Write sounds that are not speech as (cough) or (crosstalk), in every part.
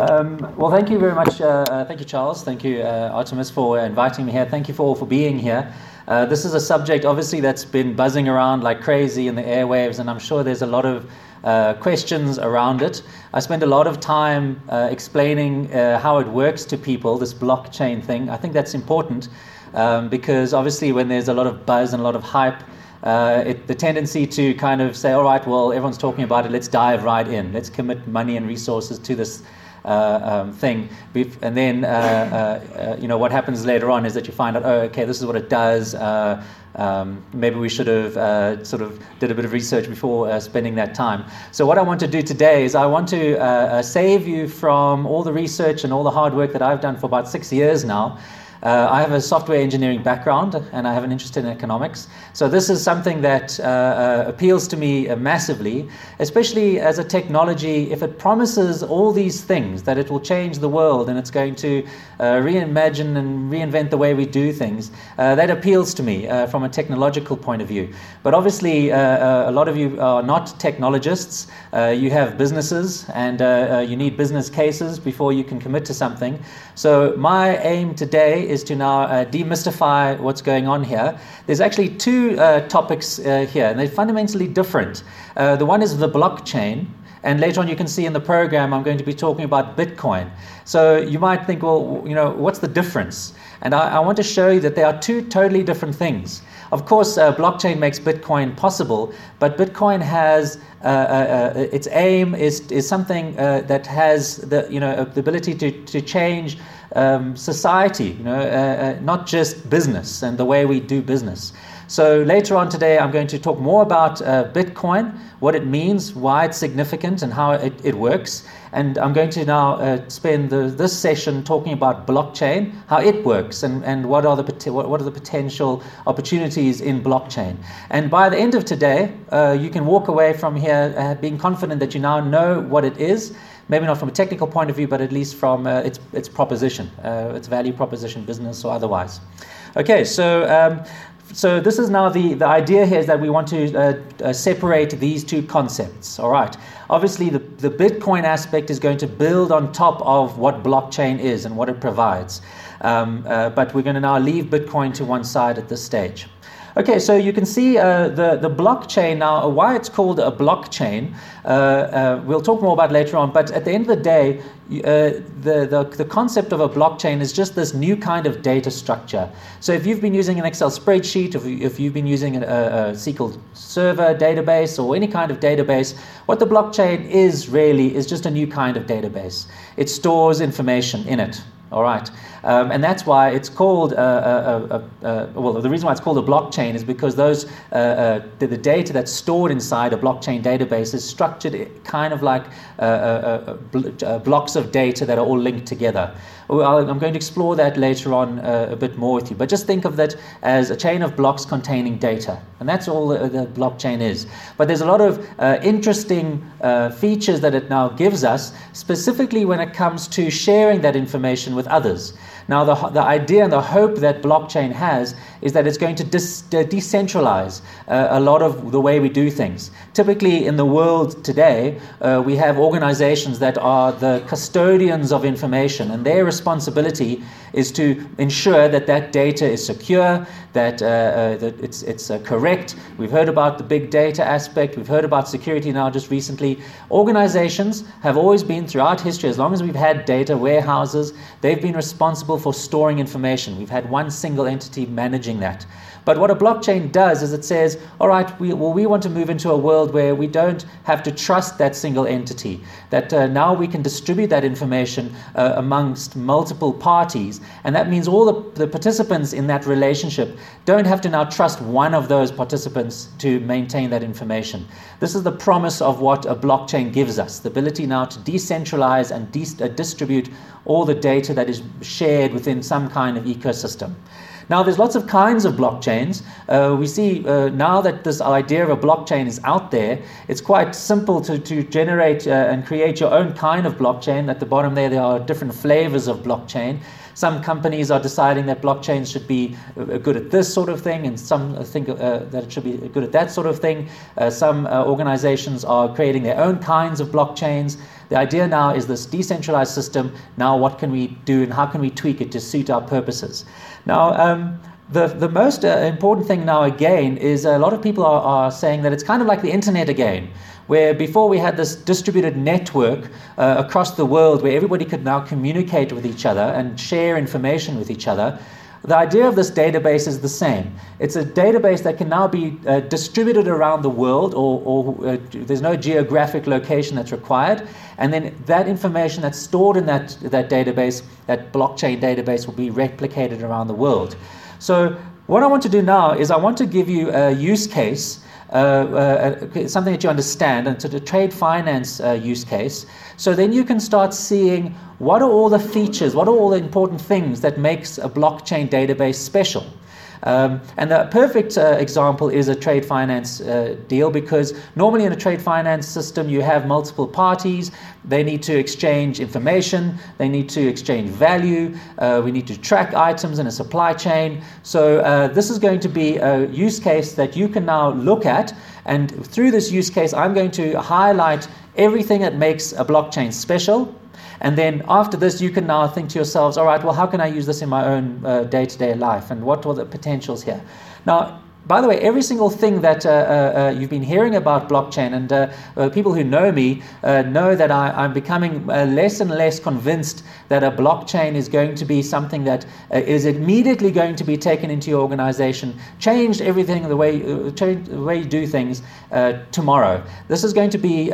Um, well, thank you very much. Uh, uh, thank you, Charles. Thank you, uh, Artemis, for inviting me here. Thank you for all for being here. Uh, this is a subject, obviously, that's been buzzing around like crazy in the airwaves, and I'm sure there's a lot of uh, questions around it. I spend a lot of time uh, explaining how it works to people, this blockchain thing. I think that's important um, because obviously, when there's a lot of buzz and a lot of hype, uh, it, the tendency to kind of say, all right, well, everyone's talking about it, let's dive right in, let's commit money and resources to this. Uh, um, thing, and then uh, you know what happens later on is that you find out, oh, okay, this is what it does. Um, maybe we should have uh, sort of did a bit of research before uh, spending that time. So what I want to do today is I want to uh, uh save you from all the research and all the hard work that I've done for about six years now, uh, I have a software engineering background and I have an interest in economics. So, this is something that uh, uh, appeals to me uh, massively, especially as a technology. If it promises all these things, that it will change the world and it's going to uh, reimagine and reinvent the way we do things, uh, that appeals to me from a technological point of view. But obviously, a lot of you are not technologists. you have businesses and you need business cases before you can commit to something. So, my aim today is to now uh, demystify what's going on here. There's actually two uh, topics uh, here, and they're fundamentally different. Uh, the one is the blockchain, and later on, you can see in the program, I'm going to be talking about Bitcoin. So you might think, well, you know, what's the difference? And I, I want to show you that they are two totally different things. Of course, uh, blockchain makes Bitcoin possible, but Bitcoin has uh, uh, uh its aim is, is something uh, that has the, you know, the ability to, to change um, society, you know, uh, not just business and the way we do business. So later on today, I'm going to talk more about uh, Bitcoin, what it means, why it's significant, and how it, it works. And I'm going to now uh, spend the, this session talking about blockchain, how it works, and, and what, are the, what are the potential opportunities in blockchain. And by the end of today, uh, you can walk away from here uh, being confident that you now know what it is maybe not from a technical point of view, but at least from uh, its, its proposition, uh, its value proposition, business or otherwise. Okay, so um, so this is now the, the idea here is that we want to uh, uh, separate these two concepts. All right. Obviously, the, the Bitcoin aspect is going to build on top of what blockchain is and what it provides. Um, uh, but we're going to now leave Bitcoin to one side at this stage. Okay, so you can see uh, the, the blockchain now, why it's called a blockchain, uh, uh, we'll talk more about later on, but at the end of the day, uh, the, the, the concept of a blockchain is just this new kind of data structure. So if you've been using an Excel spreadsheet, if, you, if you've been using a, a SQL Server database or any kind of database, what the blockchain is really is just a new kind of database. It stores information in it. All right. Um, and that's why it's called, uh, uh, uh, uh, well, the reason why it's called a blockchain is because those, uh, uh, the, the, data that's stored inside a blockchain database is structured kind of like blocks of data that are all linked together. I'm going to explore that later on a bit more with you. But just think of that as a chain of blocks containing data. And that's all the, the blockchain is. But there's a lot of interesting features that it now gives us, specifically when it comes to sharing that information with others. Now, the, the idea and the hope that blockchain has is that it's going to dis, uh, decentralize uh, a lot of the way we do things. Typically, in the world today, uh, we have organizations that are the custodians of information, and their responsibility is to ensure that that data is secure, that, uh, uh, that it's, it's uh, correct. We've heard about the big data aspect, we've heard about security now just recently. Organizations have always been, throughout history, as long as we've had data warehouses, they've been responsible for storing information. We've had one single entity managing that. But what a blockchain does is it says, all right, we, well, we want to move into a world where we don't have to trust that single entity, that uh, now we can distribute that information uh, amongst multiple parties. And that means all the, the participants in that relationship don't have to now trust one of those participants to maintain that information. This is the promise of what a blockchain gives us the ability now to decentralize and de- uh, distribute all the data that is shared within some kind of ecosystem. Now, there's lots of kinds of blockchains. Uh, we see uh, now that this idea of a blockchain is out there, it's quite simple to, to generate uh, and create your own kind of blockchain. At the bottom there, there are different flavors of blockchain. Some companies are deciding that blockchains should be uh, good at this sort of thing, and some think uh, that it should be good at that sort of thing. Uh, some uh, organizations are creating their own kinds of blockchains. The idea now is this decentralized system. Now, what can we do and how can we tweak it to suit our purposes? Now, um, the, the most uh, important thing now, again, is a lot of people are, are saying that it's kind of like the internet again where before we had this distributed network uh, across the world where everybody could now communicate with each other and share information with each other. The idea of this database is the same. It's a database that can now be uh, distributed around the world, or, or uh, there's no geographic location that's required. And then that information that's stored in that, that database, that blockchain database, will be replicated around the world. So, what I want to do now is I want to give you a use case uh, uh, something that you understand, and to the trade finance uh, use case. So then you can start seeing what are all the features, what are all the important things that makes a blockchain database special. Um, and the perfect uh, example is a trade finance uh, deal because normally in a trade finance system you have multiple parties. They need to exchange information, they need to exchange value, uh, we need to track items in a supply chain. So, uh, this is going to be a use case that you can now look at. And through this use case, I'm going to highlight everything that makes a blockchain special and then after this, you can now think to yourselves, all right, well, how can I use this in my own day to day life? And what are the potentials here? Now, by the way, every single thing that uh, uh, uh you've been hearing about blockchain, and uh, uh people who know me uh, know that I, am becoming less and less convinced that a blockchain is going to be something that uh, is immediately going to be taken into your organization, changed everything the way, uh, change the way you do things uh, tomorrow. This is going to be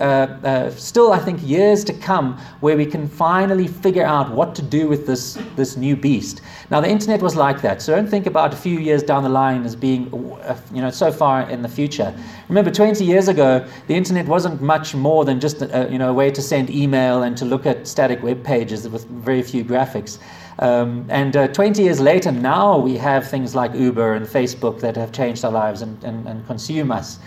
still, I think, years to come where we can finally figure out what to do with this, this new beast. Now, the internet was like that, so don't think about a few years down the line as being you know, so far in the future. Remember, 20 years ago, the internet wasn't much more than just a, you know, a way to send email and to look at static web pages with very few graphics. Um, and uh, 20 years later, now we have things like Uber and Facebook that have changed our lives and, and, and consume us.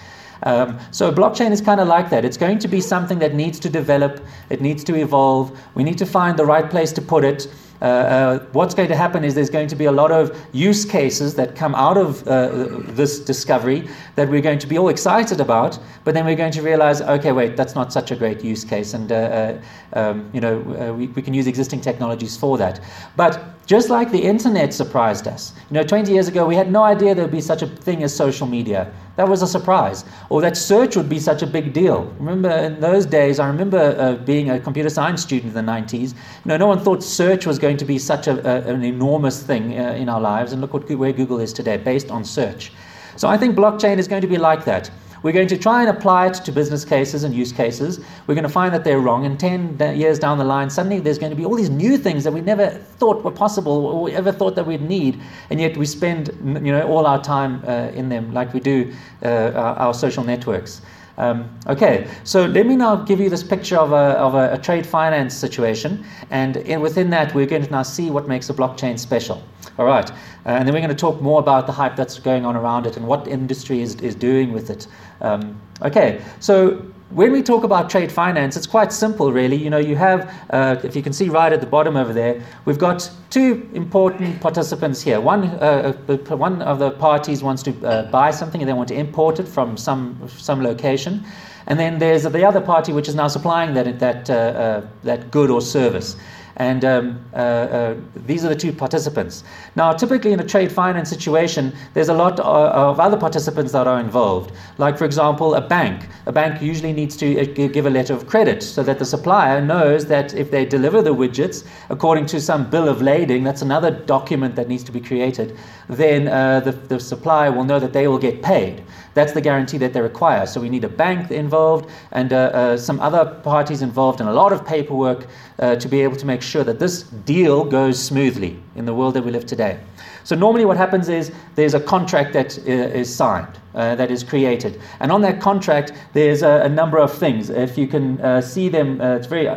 Um, so blockchain is kind of like that. It's going to be something that needs to develop, it needs to evolve. We need to find the right place to put it. Uh, uh, what's going to happen is there's going to be a lot of use cases that come out of uh, this discovery that we're going to be all excited about, but then we're going to realize, okay, wait, that's not such a great use case, and uh, uh, um, you know we, we can use existing technologies for that. But just like the internet surprised us. You know, 20 years ago, we had no idea there would be such a thing as social media. That was a surprise. Or that search would be such a big deal. Remember, in those days, I remember uh, being a computer science student in the 90s. You know, no one thought search was going to be such a, a, an enormous thing uh, in our lives. And look what, where Google is today, based on search. So I think blockchain is going to be like that. We're going to try and apply it to business cases and use cases. We're going to find that they're wrong. And 10 years down the line, suddenly there's going to be all these new things that we never thought were possible or we ever thought that we'd need. And yet we spend you know, all our time uh, in them, like we do uh, our, our social networks. Um, okay, so let me now give you this picture of a, of a, a trade finance situation, and in, within that, we're going to now see what makes a blockchain special. All right, uh, and then we're going to talk more about the hype that's going on around it and what industry is, is doing with it. Um, okay, so when we talk about trade finance, it's quite simple, really. You know, you have, uh, if you can see right at the bottom over there, we've got two important participants here. One, uh, uh one of the parties wants to uh, buy something and they want to import it from some some location, and then there's the other party which is now supplying that that uh, uh, that good or service. And um, uh, uh, these are the two participants. Now, typically in a trade finance situation, there's a lot of other participants that are involved. Like, for example, a bank. A bank usually needs to uh, give a letter of credit so that the supplier knows that if they deliver the widgets according to some bill of lading, that's another document that needs to be created, then uh, the, the supplier will know that they will get paid. That's the guarantee that they require. So we need a bank involved and uh, uh, some other parties involved and a lot of paperwork uh, to be able to make sure that this deal goes smoothly in the world that we live today. So normally what happens is there's a contract that uh, signed, uh, that is created. And on that contract, there's a, a number of things. If you can uh, see them, it's very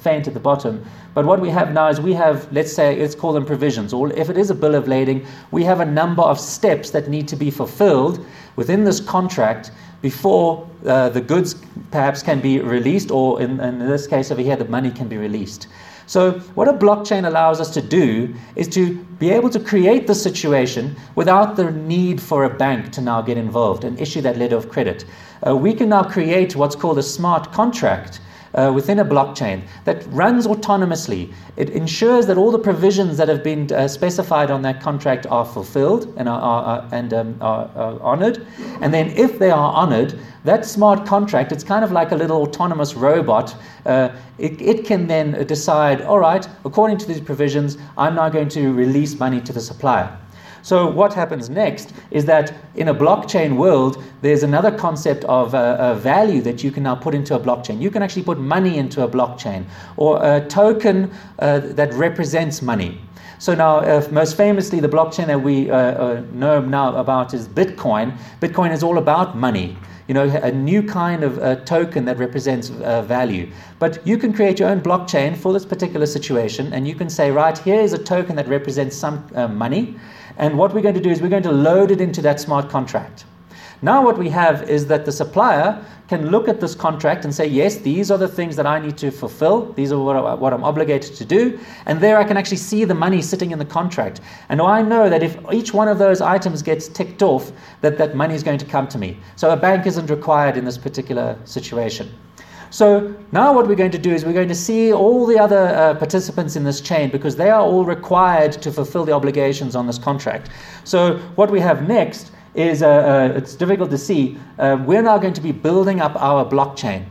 faint at the bottom. But what we have now is we have, let's say, let's call them provisions, or if it is a bill of lading, we have a number of steps that need to be fulfilled within this contract before uh, the goods perhaps can be released, or in, in, this case over here, the money can be released. So, what a blockchain allows us to do is to be able to create the situation without the need for a bank to now get involved and issue that letter of credit. Uh, we can now create what's called a smart contract uh, within a blockchain that runs autonomously. It ensures that all the provisions that have been uh, specified on that contract are fulfilled and are, are, and um, are, are honored. And then, if they are honored, that smart contract, it's kind of like a little autonomous robot. Uh, it, it can then decide, all right, according to these provisions, I'm now going to release money to the supplier. So, what happens next is that in a blockchain world, there's another concept of uh, a value that you can now put into a blockchain. You can actually put money into a blockchain or a token uh, that represents money. So now, uh, most famously, the blockchain that we uh, uh, know now about is Bitcoin. Bitcoin is all about money you know, a new kind of uh, token that represents uh, value. But you can create your own blockchain for this particular situation, and you can say, right, here is a token that represents some uh, money, and what we're going to do is we're going to load it into that smart contract. Now, what we have is that the supplier can look at this contract and say, yes, these are the things that I need to fulfill. These are what, I, what I'm obligated to do. And there I can actually see the money sitting in the contract. And I know that if each one of those items gets ticked off, that that money is going to come to me. So a bank isn't required in this particular situation. So now what we're going to do is we're going to see all the other uh, participants in this chain because they are all required to fulfill the obligations on this contract. So what we have next is, uh, uh, it's difficult to see, uh, we're now going to be building up our blockchain.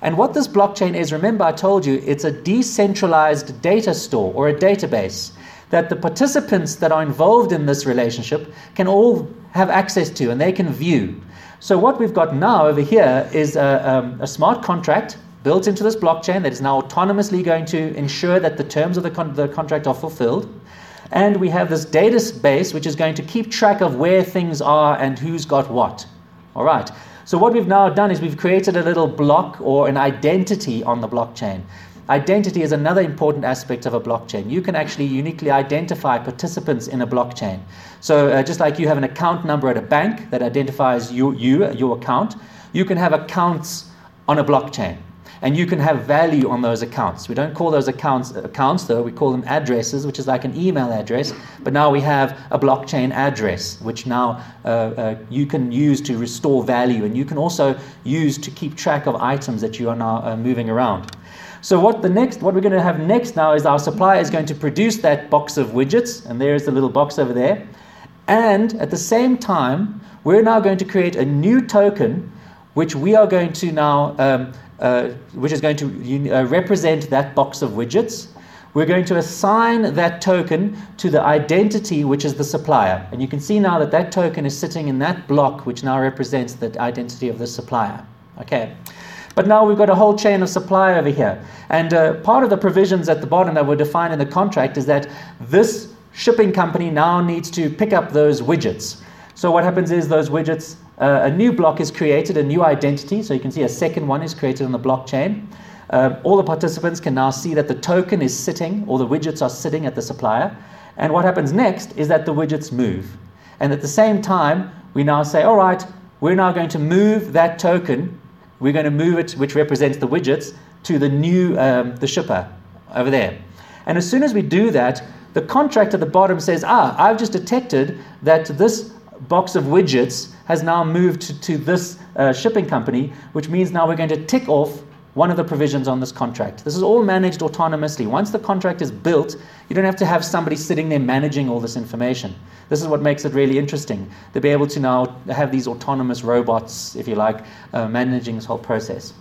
And what this blockchain is, remember I told you, it's a decentralized data store or a database that the participants that are involved in this relationship can all have access to and they can view. So what we've got now over here is a, um, a smart contract built into this blockchain that is now autonomously going to ensure that the terms of the, con- the contract are fulfilled. And we have this database which is going to keep track of where things are and who's got what. All right. So what we've now done is we've created a little block or an identity on the blockchain. Identity is another important aspect of a blockchain. You can actually uniquely identify participants in a blockchain. So, uh, just like you have an account number at a bank that identifies you, you, your account, you can have accounts on a blockchain. And you can have value on those accounts. We don't call those accounts accounts though, we call them addresses, which is like an email address. But now we have a blockchain address, which now uh, uh, you can use to restore value. And you can also use to keep track of items that you are now uh, moving around. So what the next, what we're going to have next now is our supplier is going to produce that box of widgets, and there's the little box over there. And at the same time, we're now going to create a new token, which we are going to now, um, uh, which is going to uh, represent that box of widgets. We're going to assign that token to the identity, which is the supplier. And you can see now that that token is sitting in that block, which now represents the identity of the supplier. Okay. But now we've got a whole chain of supply over here. And uh, part of the provisions at the bottom that were defined in the contract is that this shipping company now needs to pick up those widgets. So what happens is those widgets, uh, a new block is created, a new identity. So you can see a second one is created on the blockchain. Um, all the participants can now see that the token is sitting, or the widgets are sitting at the supplier. And what happens next is that the widgets move. And at the same time, we now say, all right, we're now going to move that token we're going to move it, which represents the widgets, to the new um, the shipper over there. And as soon as we do that, the contract at the bottom says, ah, I've just detected that this box of widgets has now moved to, to this uh, shipping company, which means now we're going to tick off one of the provisions on this contract. This is all managed autonomously. Once the contract is built, you don't have to have somebody sitting there managing all this information. This is what makes it really interesting to be able to now have these autonomous robots, if you like, uh, managing this whole process.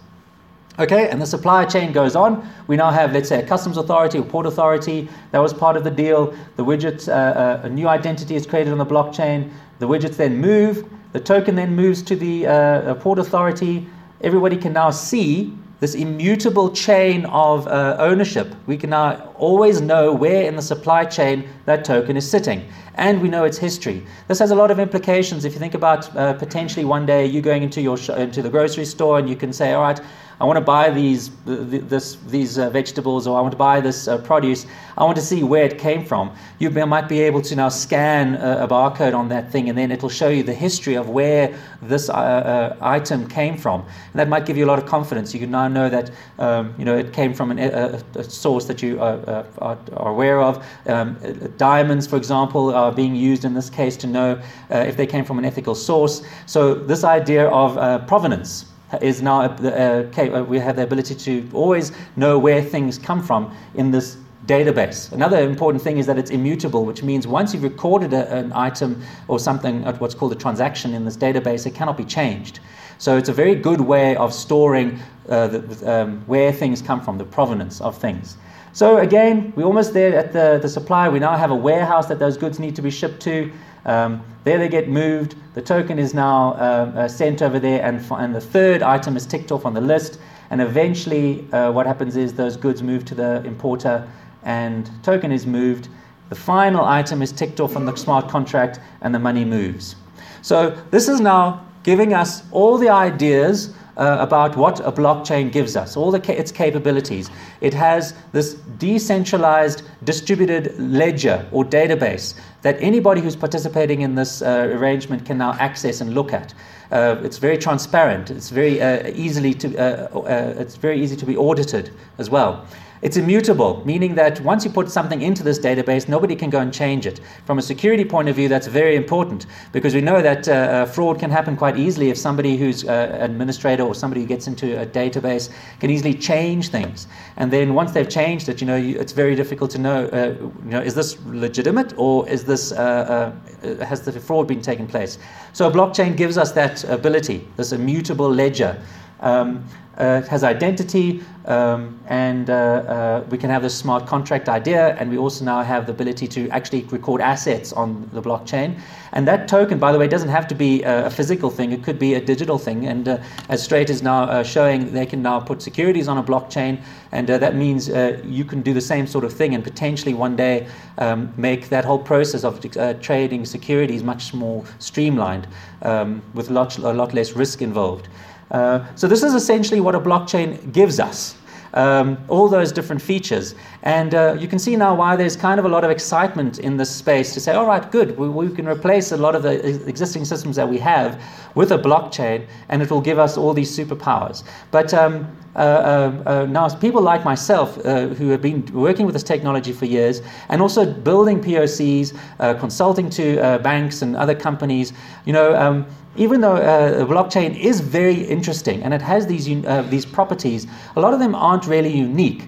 Okay, and the supply chain goes on. We now have, let's say, a customs authority or port authority. That was part of the deal. The widget, uh, uh, a new identity is created on the blockchain. The widgets then move. The token then moves to the uh, port authority. Everybody can now see this immutable chain of uh, ownership. We can now always know where in the supply chain that token is sitting. And we know its history. This has a lot of implications. If you think about uh, potentially one day you going into, your sh- into the grocery store and you can say, all right, I want to buy these this these uh, vegetables or I want to buy this uh, produce. I want to see where it came from. You might be able to now scan a, a barcode on that thing, and then it'll show you the history of where this uh, uh, item came from. And that might give you a lot of confidence. You can now know that um, you know it came from an, a, a, source that you are, uh, are, are aware of. Um, diamonds, for example, are being used in this case to know if they came from an ethical source. So this idea of provenance is now uh, uh, we have the ability to always know where things come from in this database. Another important thing is that it's immutable, which means once you've recorded a, an item or something, at what's called a transaction in this database, it cannot be changed. So it's a very good way of storing uh, the, um, where things come from, the provenance of things. So again, we're almost there at the, the supply. We now have a warehouse that those goods need to be shipped to. Um, there they get moved. The token is now uh, uh, sent over there, and, and the third item is ticked off on the list. And eventually, uh, what happens is those goods move to the importer, and token is moved. The final item is ticked off on the smart contract, and the money moves. So this is now giving us all the ideas uh, about what a blockchain gives us, all ca- its capabilities. It has this decentralized distributed ledger or database that anybody who's participating in this uh, arrangement can now access and look at. Uh, it's very transparent. It's very uh, easily to uh, uh, it's very easy to be audited as well. It's immutable, meaning that once you put something into this database, nobody can go and change it. From a security point of view, that's very important because we know that uh, uh fraud can happen quite easily if somebody who's an administrator or somebody who gets into a database can easily change things. And then once they've changed it, you know, it's very difficult to know, uh, you know, is this legitimate or is this uh, uh, has the fraud been taken place? So a blockchain gives us that ability, this immutable ledger. Um, uh, has identity, um, and uh, uh, we can have this smart contract idea, and we also now have the ability to actually record assets on the blockchain. And that token, by the way, doesn't have to be a, physical thing; it could be a digital thing. And uh, as Strate is now showing, they can now put securities on a blockchain, and that means you can do the same sort of thing, and potentially one day um, make that whole process of trading securities much more streamlined, um, with a lot, a lot less risk involved. Uh, so this is essentially what a blockchain gives us. Um, all those different features. And uh, you can see now why there's kind of a lot of excitement in this space to say, all right, good, we, we, can replace a lot of the existing systems that we have with a blockchain, and it will give us all these superpowers. But um, uh, uh, uh now, people like myself uh, who have been working with this technology for years and also building POCs, consulting to banks and other companies, you know, um, even though uh, blockchain is very interesting and it has these, uh, these properties, a lot of them aren't really unique.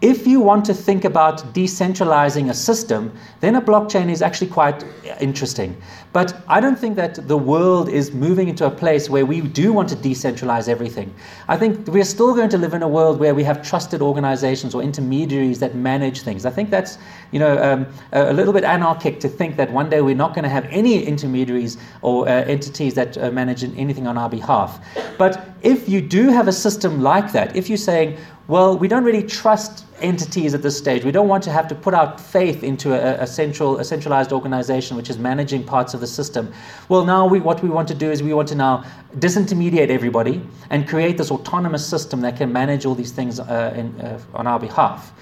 If you want to think about decentralizing a system, then a blockchain is actually quite interesting. But I don't think that the world is moving into a place where we do want to decentralize everything. I think we're still going to live in a world where we have trusted organizations or intermediaries that manage things. I think that's you know um, a little bit anarchic to think that one day we're not going to have any intermediaries or uh, entities that uh, manage anything on our behalf. But if you do have a system like that, if you're saying well, we don't really trust entities at this stage. We don't want to have to put our faith into a, a, central, a centralized organization which is managing parts of the system. Well, now we, what we want to do is we want to now disintermediate everybody and create this autonomous system that can manage all these things uh, in, uh, on our behalf.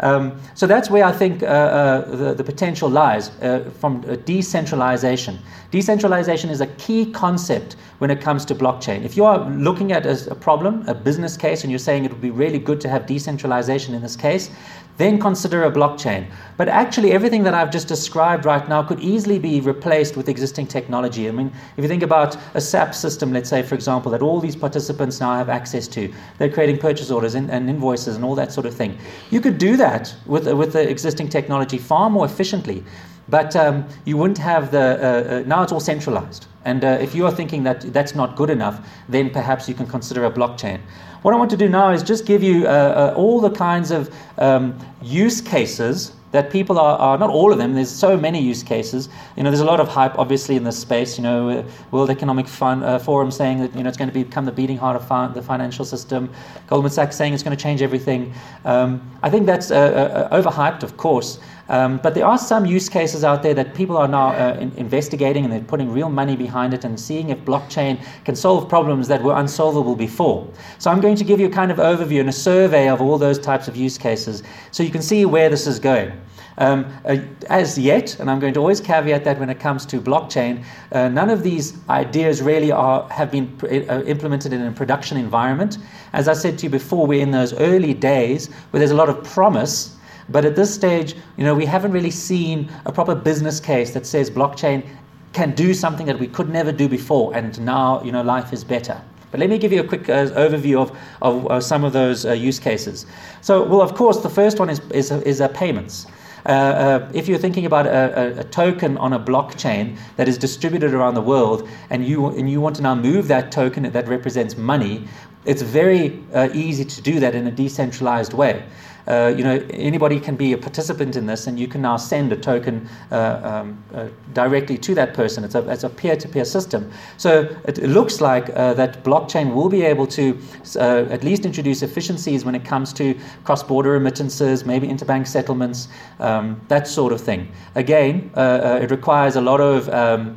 Um, so that's where I think uh, uh, the, the, potential lies uh, from decentralization. Decentralization is a key concept when it comes to blockchain. If you are looking at a, a problem, a business case, and you're saying it would be really good to have decentralization in this case, then consider a blockchain. But actually, everything that I've just described right now could easily be replaced with existing technology. I mean, if you think about a SAP system, let's say, for example, that all these participants now have access to, they're creating purchase orders and, and invoices and all that sort of thing. You could do that with, with the existing technology far more efficiently. But um, you wouldn't have the, uh, uh, now it's all centralized. And uh, if you are thinking that that's not good enough, then perhaps you can consider a blockchain. What I want to do now is just give you uh, uh, all the kinds of um, use cases that people are, are, not all of them there's so many use cases you know there's a lot of hype obviously in this space you know uh, world economic Fund, uh, forum saying that you know it's going to become the beating heart of fi- the financial system goldman sachs saying it's going to change everything um, i think that's uh, uh overhyped of course Um, but there are some use cases out there that people are now uh, in, investigating and they're putting real money behind it and seeing if blockchain can solve problems that were unsolvable before. So I'm going to give you a kind of overview and a survey of all those types of use cases so you can see where this is going. Um, uh, as yet, and I'm going to always caveat that when it comes to blockchain, uh, none of these ideas really are, have been pr- uh, implemented in a production environment. As I said to you before, we're in those early days where there's a lot of promise but at this stage, you know, we haven't really seen a proper business case that says blockchain can do something that we could never do before, and now, you know, life is better. But let me give you a quick uh, overview of, of some of those uh, use cases. So, well, of course, the first one is, is, is uh, payments. Uh, uh, if you're thinking about a, a, a, token on a blockchain that is distributed around the world and you, and you want to now move that token that represents money, it's very uh, easy to do that in a decentralized way. Uh, you know, anybody can be a participant in this, and you can now send a token uh, um, uh, directly to that person. It's a, it's a peer-to-peer system. So it, looks like that blockchain will be able to at least introduce efficiencies when it comes to cross-border remittances, maybe interbank settlements, um, that sort of thing. Again, it requires a lot of um,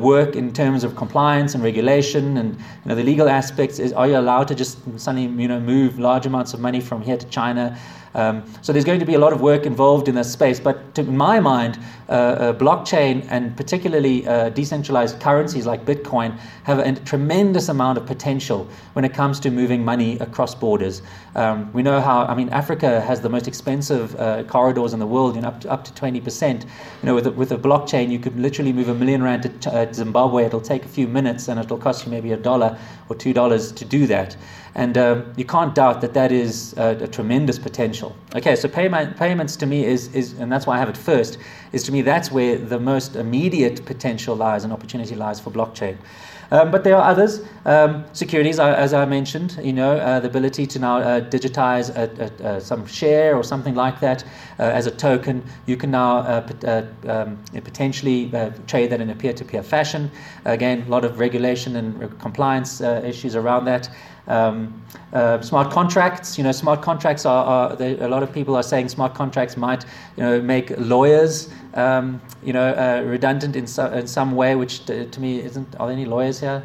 work in terms of compliance and regulation, and you know, the legal aspects. Is, are you allowed to just suddenly you know move large amounts of money from here to China? Um, so there's going to be a lot of work involved in this space. But to my mind, uh, uh, blockchain and particularly uh, decentralized currencies like Bitcoin have a tremendous amount of potential when it comes to moving money across borders. Um, we know how, I mean, Africa has the most expensive uh, corridors in the world, you know, up to, up to 20%. You know, with a, with a blockchain, you could literally move a million rand to Zimbabwe. It'll take a few minutes and it'll cost you maybe a dollar or two dollars to do that. And um, you can't doubt that that is a, a tremendous potential. Okay, so payment, payments to me is, is, and that's why I have it first, is to me that's where the most immediate potential lies and opportunity lies for blockchain. Um, but there are others. Um, securities, uh, as I mentioned, you know, uh, the ability to now uh, digitize a, a, a, some share or something like that uh, as a token. You can now uh, uh, um, potentially trade that in a peer-to-peer fashion. Again, a lot of regulation and compliance issues around that. Um, uh, smart contracts, you know, smart contracts are, are they, a lot of people are saying smart contracts might, you know, make lawyers, um, you know, uh, redundant in, so, in some way, which to, to, me isn't. Are there any lawyers here?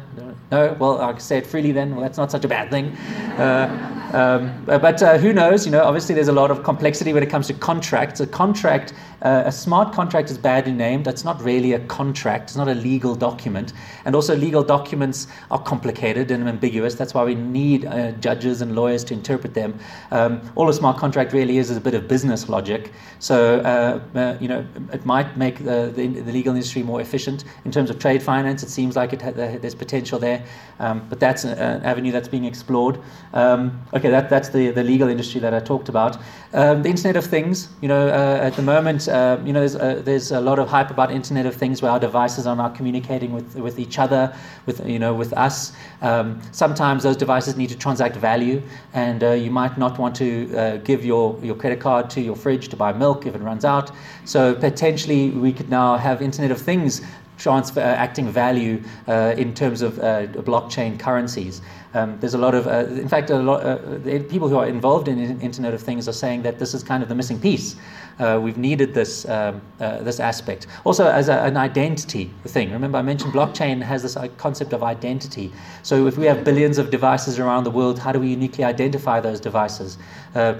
No. Well, I can say it freely then. Well, that's not such a bad thing. Uh, um, but uh, who knows? You know, obviously there's a lot of complexity when it comes to contracts. A contract uh, a smart contract is badly named. That's not really a contract, it's not a legal document. And also, legal documents are complicated and ambiguous. That's why we need uh, judges and lawyers to interpret them. Um, all a smart contract really is is a bit of business logic. So, uh, uh you know, it might make the, the, the, legal industry more efficient. In terms of trade finance, it seems like it ha- there's potential there. Um, but that's an avenue that's being explored. Um, okay, that, that's the, the legal industry that I talked about. Um, the Internet of Things, you know, uh, at the moment, uh, you know, there's a, there's a lot of hype about Internet of Things where our devices are now communicating with, with each other, with, you know, with us. Um, sometimes those devices need to transact value, and uh, you might not want to uh, give your, your credit card to your fridge to buy milk if it runs out. So potentially we could now have Internet of Things transfer uh, acting value uh, in terms of uh, blockchain currencies. Um, there's a lot of, in fact, a lot people who are involved in Internet of Things are saying that this is kind of the missing piece. We've needed this um, this aspect. Also, as a, an identity thing. Remember, I mentioned blockchain has this concept of identity. So, if we have billions of devices around the world, how do we uniquely identify those devices?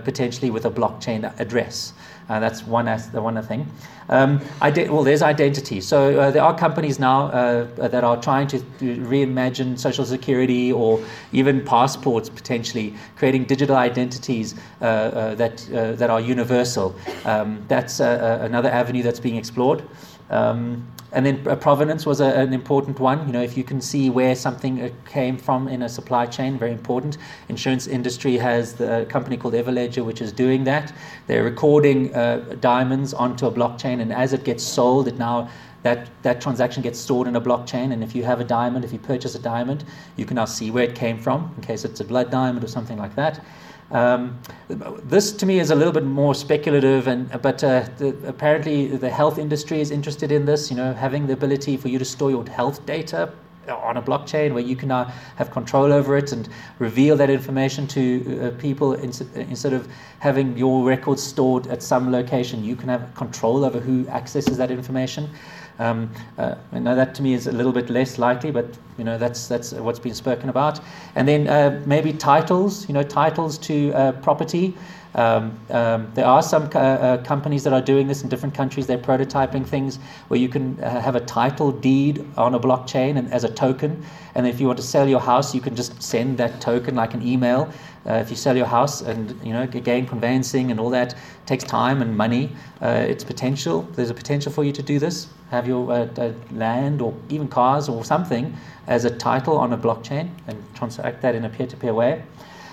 potentially with a blockchain address. Uh, that's one the one thing. Um, ide- well, there's identity. So uh, there are companies now uh, that are trying to reimagine social security or even passports potentially, creating digital identities uh, uh, that uh, that are universal. Um, that's another avenue that's being explored. Um, and then provenance was a, an important one. You know, if you can see where something uh, came from in a supply chain, very important. Insurance industry has the company called Everledger, which is doing that. They're recording uh, diamonds onto a blockchain, and as it gets sold, it now that, that transaction gets stored in a blockchain. And if you have a diamond, if you purchase a diamond, you can now see where it came from, in case it's a blood diamond or something like that. Um, this to me is a little bit more speculative, and but uh, the, apparently the health industry is interested in this. You know, having the ability for you to store your health data on a blockchain where you can now have control over it and reveal that information to uh, people instead of having your records stored at some location. You can have control over who accesses that information. Um, uh, I know that to me is a little bit less likely, but you know that's that's what's been spoken about. And then uh, maybe titles, you know, titles to uh, property. Um, um, there are some uh, uh, companies that are doing this in different countries. They're prototyping things where you can uh, have a title deed on a blockchain and as a token. And if you want to sell your house, you can just send that token like an email. Uh, if you sell your house, and you know, again, conveyancing and all that takes time and money. Uh, it's potential. There's a potential for you to do this. Have your uh, land or even cars or something as a title on a blockchain and transact that in a peer-to-peer way.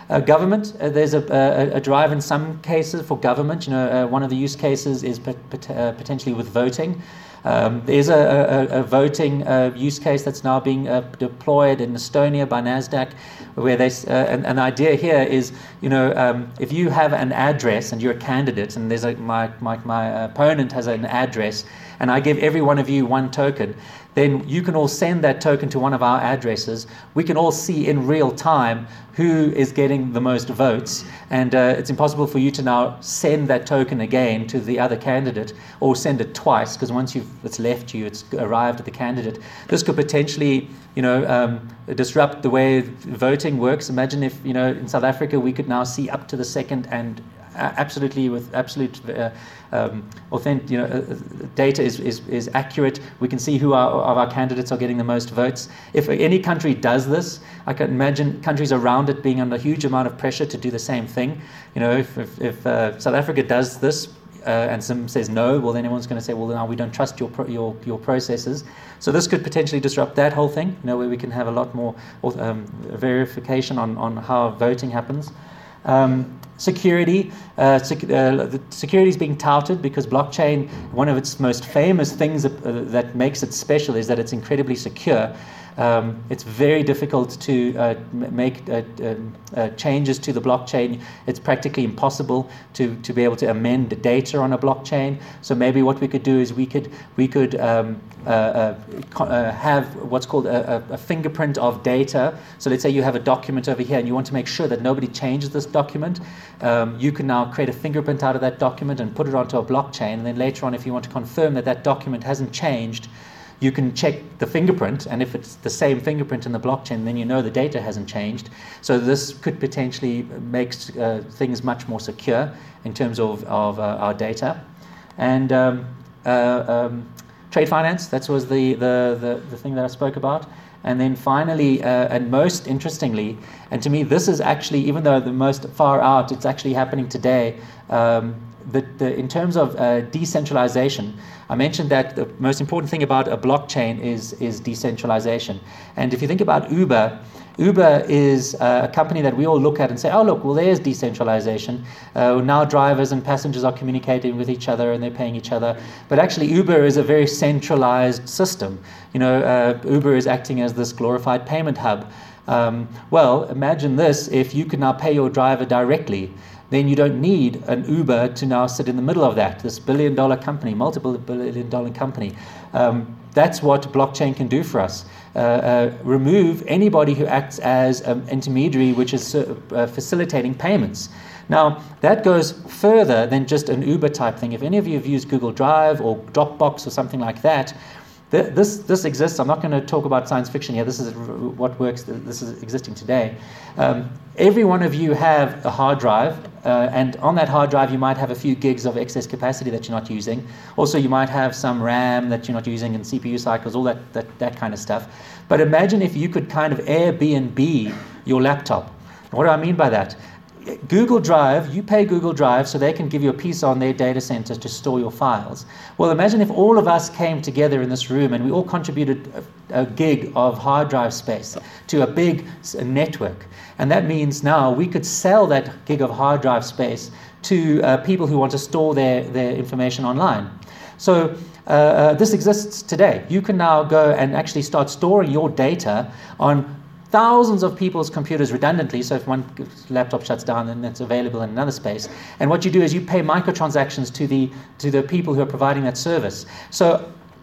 Uh, government, uh, there's a, a, a, drive in some cases for government. You know, uh, one of the use cases is pot- pot- uh, potentially with voting. Um, there's a, a, a voting uh, use case that's now being uh, deployed in Estonia by NASDAQ, where they, uh, the idea here is, you know, um, if you have an address and you're a candidate, and there's a, my, my, my opponent has an address, and I give every one of you one token, then you can all send that token to one of our addresses. We can all see in real time who is getting the most votes, and uh, it's impossible for you to now send that token again to the other candidate or send it twice because once it's left you, it's arrived at the candidate. This could potentially, you know, um, disrupt the way voting works. Imagine if you know in South Africa we could now see up to the second and absolutely with absolute uh, um, authentic, you know, uh, data is, is, is accurate. We can see who our, of our candidates are getting the most votes. If any country does this, I can imagine countries around it being under a huge amount of pressure to do the same thing. You know, if, if, if uh, South Africa does this, uh, and some says no, well, then everyone's going to say, well, now we don't trust your, pro- your, your processes. So this could potentially disrupt that whole thing, you know, where we can have a lot more um, verification on, on how voting happens. Um, security. Uh, sec- uh, security is being touted because blockchain, one of its most famous things that, uh, that makes it special is that it's incredibly secure. Um, it's very difficult to uh, make uh, um, uh, changes to the blockchain. It's practically impossible to, to be able to amend the data on a blockchain. So maybe what we could do is we could we could um, uh, uh, uh, have what's called a, a, fingerprint of data. So let's say you have a document over here and you want to make sure that nobody changes this document. Um, you can now create a fingerprint out of that document and put it onto a blockchain. And then later on, if you want to confirm that that document hasn't changed, you can check the fingerprint, and if it's the same fingerprint in the blockchain, then you know the data hasn't changed. So this could potentially make uh, things much more secure in terms of, of uh, our data. And um, uh, um, trade finance, that was the, the, the, the, thing that I spoke about. And then finally, uh, and most interestingly, and to me, this is actually, even though the most far out, it's actually happening today. Um, the, the, in terms of uh, decentralization, I mentioned that the most important thing about a blockchain is, is decentralization. And if you think about Uber, Uber is uh, a company that we all look at and say, oh, look, well, there's decentralization. Uh, now drivers and passengers are communicating with each other and they're paying each other. But actually, Uber is a very centralized system. You know, uh, Uber is acting as this glorified payment hub. Um, well, imagine this if you could now pay your driver directly then you don't need an Uber to now sit in the middle of that, this billion dollar company, multiple billion dollar company. Um, that's what blockchain can do for us. Uh, uh, remove anybody who acts as an intermediary, which is uh, facilitating payments. Now, that goes further than just an Uber type thing. If any of you have used Google Drive or Dropbox or something like that, this, this exists. I'm not going to talk about science fiction here. This is what works. This is existing today. Um, every one of you have a hard drive, uh, and on that hard drive, you might have a few gigs of excess capacity that you're not using. Also, you might have some RAM that you're not using and CPU cycles, all that, that, that kind of stuff. But imagine if you could kind of Airbnb your laptop. What do I mean by that? Google Drive, you pay Google Drive so they can give you a piece on their data center to store your files. Well, imagine if all of us came together in this room and we all contributed a, a gig of hard drive space to a big network. And that means now we could sell that gig of hard drive space to uh, people who want to store their, their information online. So uh, uh, this exists today. You can now go and actually start storing your data on thousands of people's computers redundantly. So if one laptop shuts down, then it's available in another space. And what you do is you pay microtransactions to the to the people who are providing that service. So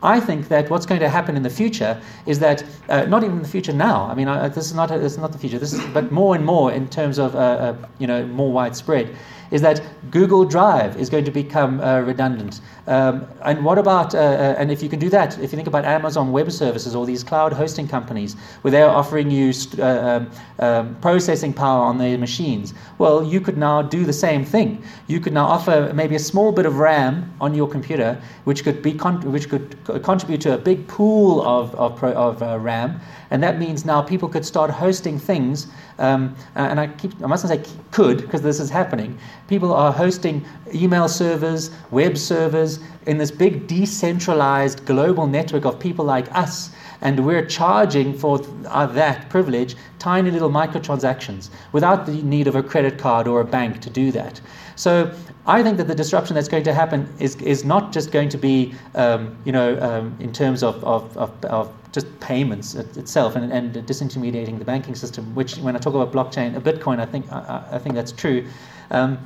I think that what's going to happen in the future is that, uh, not even in the future now, I mean, I, this, is not a, this is not the future, this is, but more and more in terms of, uh, uh you know, more widespread, is that Google Drive is going to become uh, redundant. Um, and what about, uh, uh, and if you can do that, if you think about Amazon Web Services or these cloud hosting companies where they're offering you uh, um, um, processing power on their machines, well, you could now do the same thing. You could now offer maybe a small bit of RAM on your computer, which could be con- which could contribute to a big pool of, of, pro- of uh, RAM, and that means now people could start hosting things. Um, and I keep, I mustn't say could because this is happening. People are hosting email servers, web servers in this big decentralized global network of people like us. And we're charging for uh, that privilege tiny little microtransactions without the need of a credit card or a bank to do that. So I think that the disruption that's going to happen is, is not just going to be, um, you know, um, in terms of, of, of, of just payments itself and, and disintermediating the banking system, which when I talk about blockchain, a Bitcoin, I think, I, I think that's true. Um,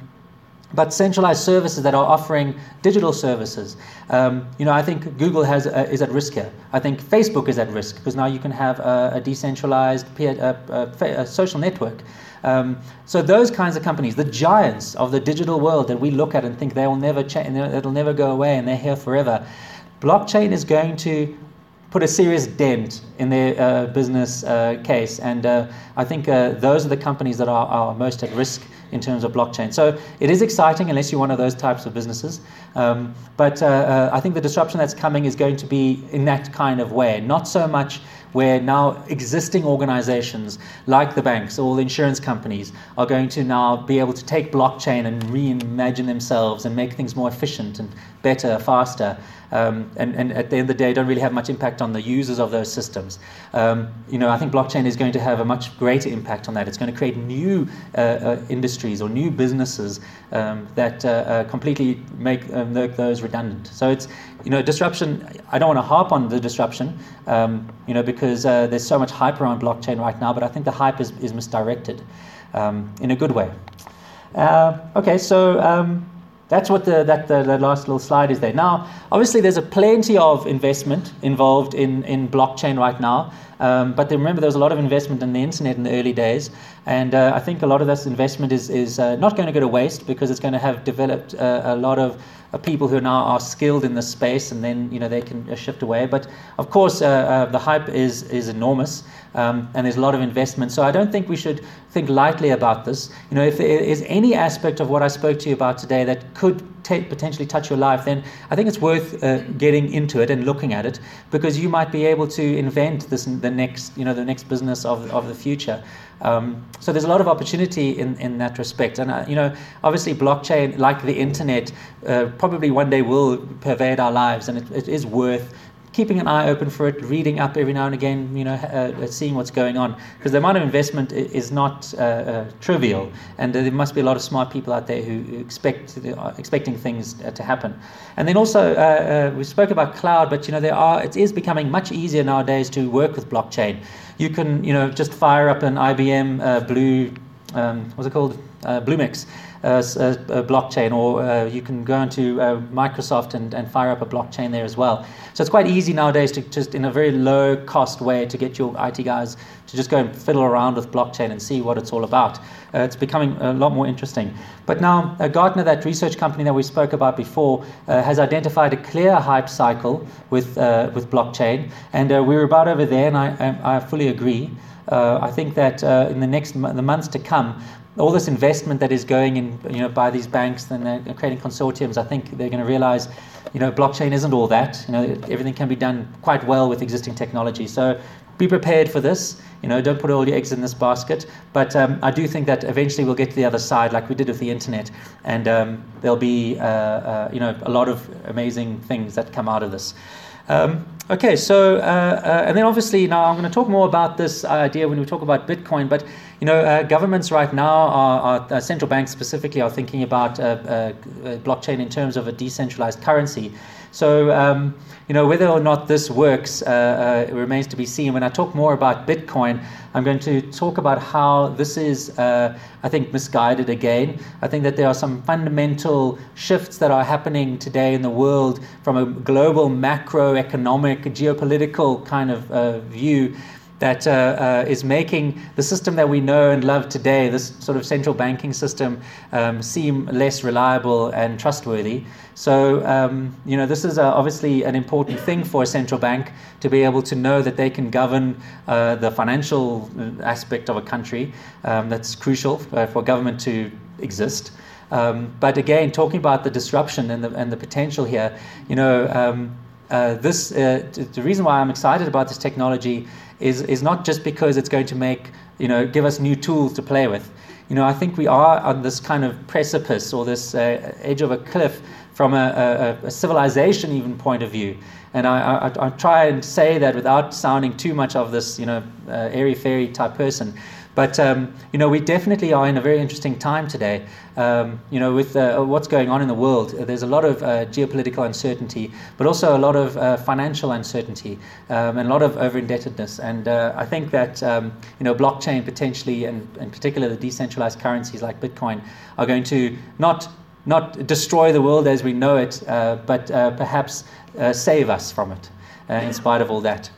but centralized services that are offering digital services. Um, you know, I think Google has uh, is at risk here. I think Facebook is at risk because now you can have a, a decentralized peer, uh, a social network. Um, so those kinds of companies, the giants of the digital world that we look at and think they will never change, it'll never go away, and they're here forever. Blockchain is going to put a serious dent in their uh, business uh, case. And uh, I think uh, those are the companies that are, are, most at risk in terms of blockchain. So it is exciting unless you're one of those types of businesses. Um, but uh, uh, I think the disruption that's coming is going to be in that kind of way, not so much where now existing organizations like the banks or the insurance companies are going to now be able to take blockchain and reimagine themselves and make things more efficient and better, faster. Um, and, and, at the end of the day, don't really have much impact on the users of those systems. Um, you know, I think blockchain is going to have a much greater impact on that. It's going to create new uh, uh, industries or new businesses um, that uh, uh completely make, uh, make, those redundant. So it's, you know, disruption. I don't want to harp on the disruption, um, you know, because uh, there's so much hype around blockchain right now. But I think the hype is, is misdirected um, in a good way. okay, so. Um, that's what the, that, the, the, last little slide is there. Now, obviously, there's a plenty of investment involved in, in blockchain right now. Um, but remember, there was a lot of investment in the internet in the early days. And uh, I think a lot of this investment is, is uh, not going to go to waste because it's going to have developed uh, a lot of people who now are skilled in this space, and then you know they can uh, shift away. But of course, uh, uh, the hype is is enormous, um, and there's a lot of investment. So I don't think we should think lightly about this. You know, if there is any aspect of what I spoke to you about today that could t- potentially touch your life, then I think it's worth uh, getting into it and looking at it because you might be able to invent this the next you know the next business of of the future. Um, so there's a lot of opportunity in, in that respect. And, uh, you know, obviously blockchain, like the internet, uh, probably one day will pervade our lives and it, it is worth keeping an eye open for it, reading up every now and again, you know, uh, uh seeing what's going on. Because the amount of investment is not uh, uh, trivial, and there must be a lot of smart people out there who expect uh, expecting things to happen. And then also, we spoke about cloud, but you know, there are it is becoming much easier nowadays to work with blockchain. You can, you know, just fire up an IBM Blue, um, what's it called, Bluemix uh, a, blockchain, or uh, you can go into uh, Microsoft and, and fire up a blockchain there as well. So it's quite easy nowadays to just, in a very low cost way, to get your IT guys to just go and fiddle around with blockchain and see what it's all about. Uh, it's becoming a lot more interesting. But now, uh, Gartner, that research company that we spoke about before, uh, has identified a clear hype cycle with, with blockchain. And we were about over there, and I, I fully agree. Uh, I think that uh, in the next the months to come, all this investment that is going in, you know, by these banks and they're creating consortiums, I think they're going to realize, you know, blockchain isn't all that. You know, everything can be done quite well with existing technology. So be prepared for this. You know, don't put all your eggs in this basket. But um, I do think that eventually we'll get to the other side, like we did with the internet, and um, there'll be, uh, uh, you know, a lot of amazing things that come out of this. Um, okay, so uh, uh, and then obviously now I'm going to talk more about this idea when we talk about Bitcoin. But you know, uh, governments right now are, are uh, central banks specifically are thinking about uh, uh, blockchain in terms of a decentralized currency. So, um, you know, whether or not this works uh, uh, remains to be seen. When I talk more about Bitcoin, I'm going to talk about how this is, uh, I think, misguided again. I think that there are some fundamental shifts that are happening today in the world from a global macroeconomic, geopolitical kind of uh, view that uh, uh, is making the system that we know and love today, this sort of central banking system, um, seem less reliable and trustworthy. So, um, you know, this is uh, obviously an important thing for a central bank to be able to know that they can govern uh, the financial uh, aspect of a country. Um, that's crucial uh, for government to exist. Um, but again, talking about the disruption and the, and the potential here, you know, um, this the reason why I'm excited about this technology is is not just because it's going to make you know give us new tools to play with. You know, I think we are on this kind of precipice or this uh, edge of a cliff from a, a, a, civilization even point of view. And I, I, I, try and say that without sounding too much of this, you know, uh, airy fairy type person. But um, you know, we definitely are in a very interesting time today. Um, you know, with uh, what's going on in the world, there's a lot of uh, geopolitical uncertainty, but also a lot of uh, financial uncertainty um, and a lot of over indebtedness. And uh, I think that um, you know, blockchain potentially, and in particular the decentralized currencies like Bitcoin, are going to not not destroy the world as we know it, uh, but uh, perhaps save us from it, in spite of all that.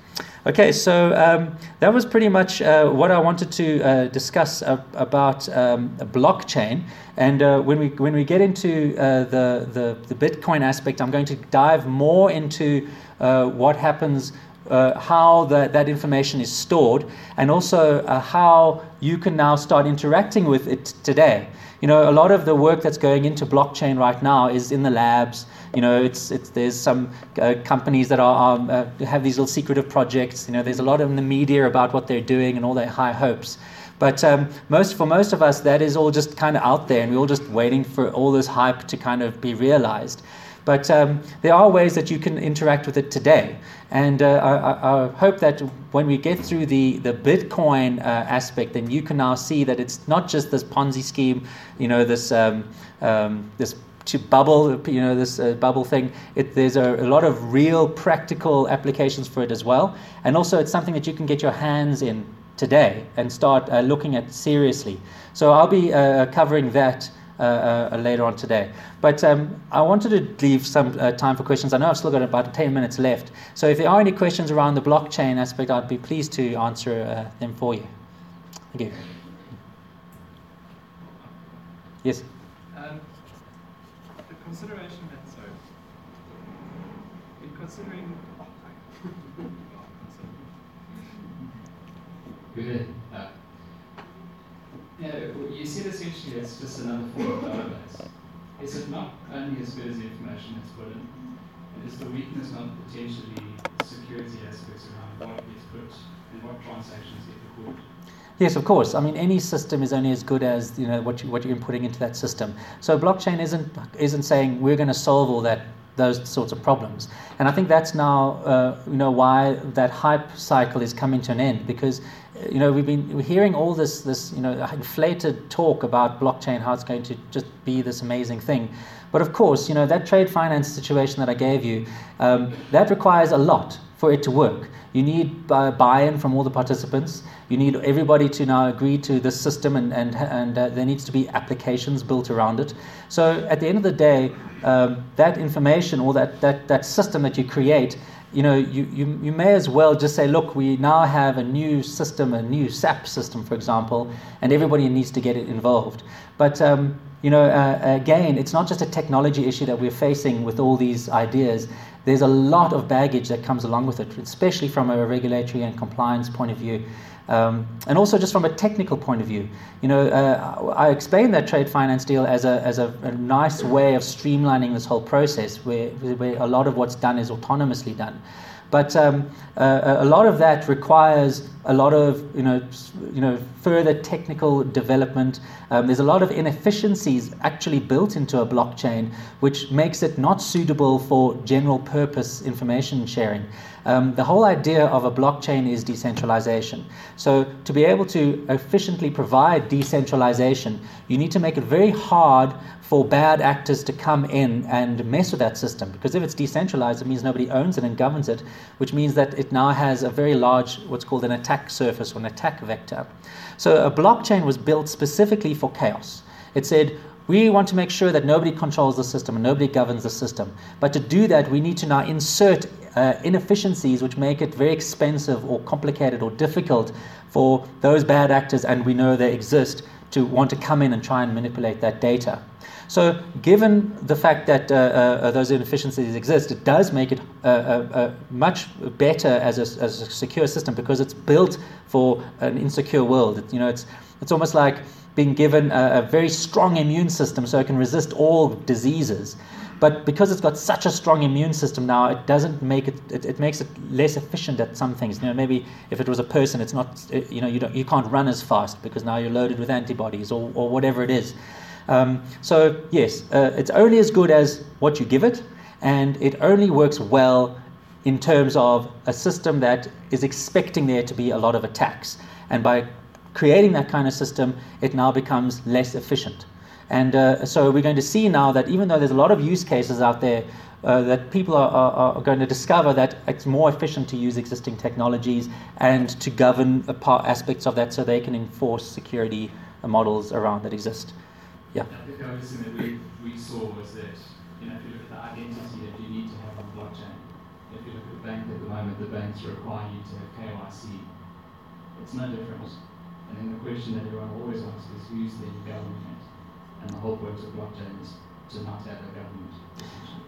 Okay, so um, that was pretty much uh, what I wanted to uh, discuss uh, about um, blockchain. And uh, when we when we get into uh, the, the, the Bitcoin aspect, I'm going to dive more into uh, what happens. how the, that information is stored, and also how you can now start interacting with it today. You know, a lot of the work that's going into blockchain right now is in the labs, you know, it's, it's there's some uh, companies that are um, uh, have these little secretive projects. You know, there's a lot in the media about what they're doing and all their high hopes. But um, most for most of us, that is all just kind of out there, and we're all just waiting for all this hype to kind of be realized. But um, there are ways that you can interact with it today. And uh, I, I, hope that when we get through the, the Bitcoin uh, aspect, then you can now see that it's not just this Ponzi scheme, you know, this, um, um, this to bubble, you know, this uh, bubble thing. It, there's a, a, lot of real practical applications for it as well. And also, it's something that you can get your hands in today and start uh, looking at seriously. So I'll be uh, covering that. Uh, uh, later on today. But um, I wanted to leave some uh, time for questions. I know I've still got about 10 minutes left. So if there are any questions around the blockchain aspect, I'd be pleased to answer them for you. Thank you. Yes? The consideration that so in considering (laughs) Good. Uh, yeah, you said essentially it's just another form of database. Is it not only as good as the information that's put in? Is the weakness not potentially security aspects around what gets put and what transactions get recorded? Yes, of course. I mean, any system is only as good as you know what you, what you're putting into that system. So blockchain isn't isn't saying we're going to solve all that those sorts of problems. And I think that's now uh, you know why that hype cycle is coming to an end because you know we've been we're hearing all this this you know inflated talk about blockchain how it's going to just be this amazing thing. But of course, you know that trade finance situation that I gave you um, that requires a lot for it to work. You need buy-in from all the participants. You need everybody to now agree to this system, and and and uh, there needs to be applications built around it. So at the end of the day, um, that information or that that that system that you create. You know, you, you, you may as well just say, look, we now have a new system, a new SAP system, for example, and everybody needs to get it involved. But um, you know, uh, again, it's not just a technology issue that we're facing with all these ideas. There's a lot of baggage that comes along with it, especially from a regulatory and compliance point of view. Um, and also just from a technical point of view. You know, uh, I explained that trade finance deal as a, as a, a, nice way of streamlining this whole process where, where a lot of what's done is autonomously done. But um, uh, a lot of that requires a lot of you know you know further technical development. Um, there's a lot of inefficiencies actually built into a blockchain, which makes it not suitable for general purpose information sharing. Um, the whole idea of a blockchain is decentralization. So, to be able to efficiently provide decentralization, you need to make it very hard for bad actors to come in and mess with that system. Because if it's decentralized, it means nobody owns it and governs it, which means that it now has a very large, what's called an attack surface or an attack vector. So, a blockchain was built specifically for chaos. It said, we want to make sure that nobody controls the system and nobody governs the system. But to do that, we need to now insert uh, inefficiencies which make it very expensive or complicated or difficult for those bad actors, and we know they exist, to want to come in and try and manipulate that data. So, given the fact that uh, uh, those inefficiencies exist, it does make it uh, uh, uh, much better as a, as a, secure system because it's built for an insecure world. It, you know, it's it's almost like being given a, a very strong immune system so it can resist all diseases. But because it's got such a strong immune system now, it doesn't make it, it, it, makes it less efficient at some things. You know, maybe if it was a person, it's not, you know, you, don't, you can't run as fast because now you're loaded with antibodies or, or whatever it is. Um, so, yes, uh, it's only as good as what you give it, and it only works well in terms of a system that is expecting there to be a lot of attacks. And by creating that kind of system, it now becomes less efficient. And uh, so we're going to see now that even though there's a lot of use cases out there, uh, that people are, are, are, going to discover that it's more efficient to use existing technologies and to govern aspects of that so they can enforce security models around that exist. Yeah. The thing that we, we saw was that, you know, if you look at the identity that you need to have on blockchain, if you look at the bank at the moment, the banks require you to have KYC. It's no different. And then the question that everyone always asks is who's the government? and the whole point of blockchain is to not have a government.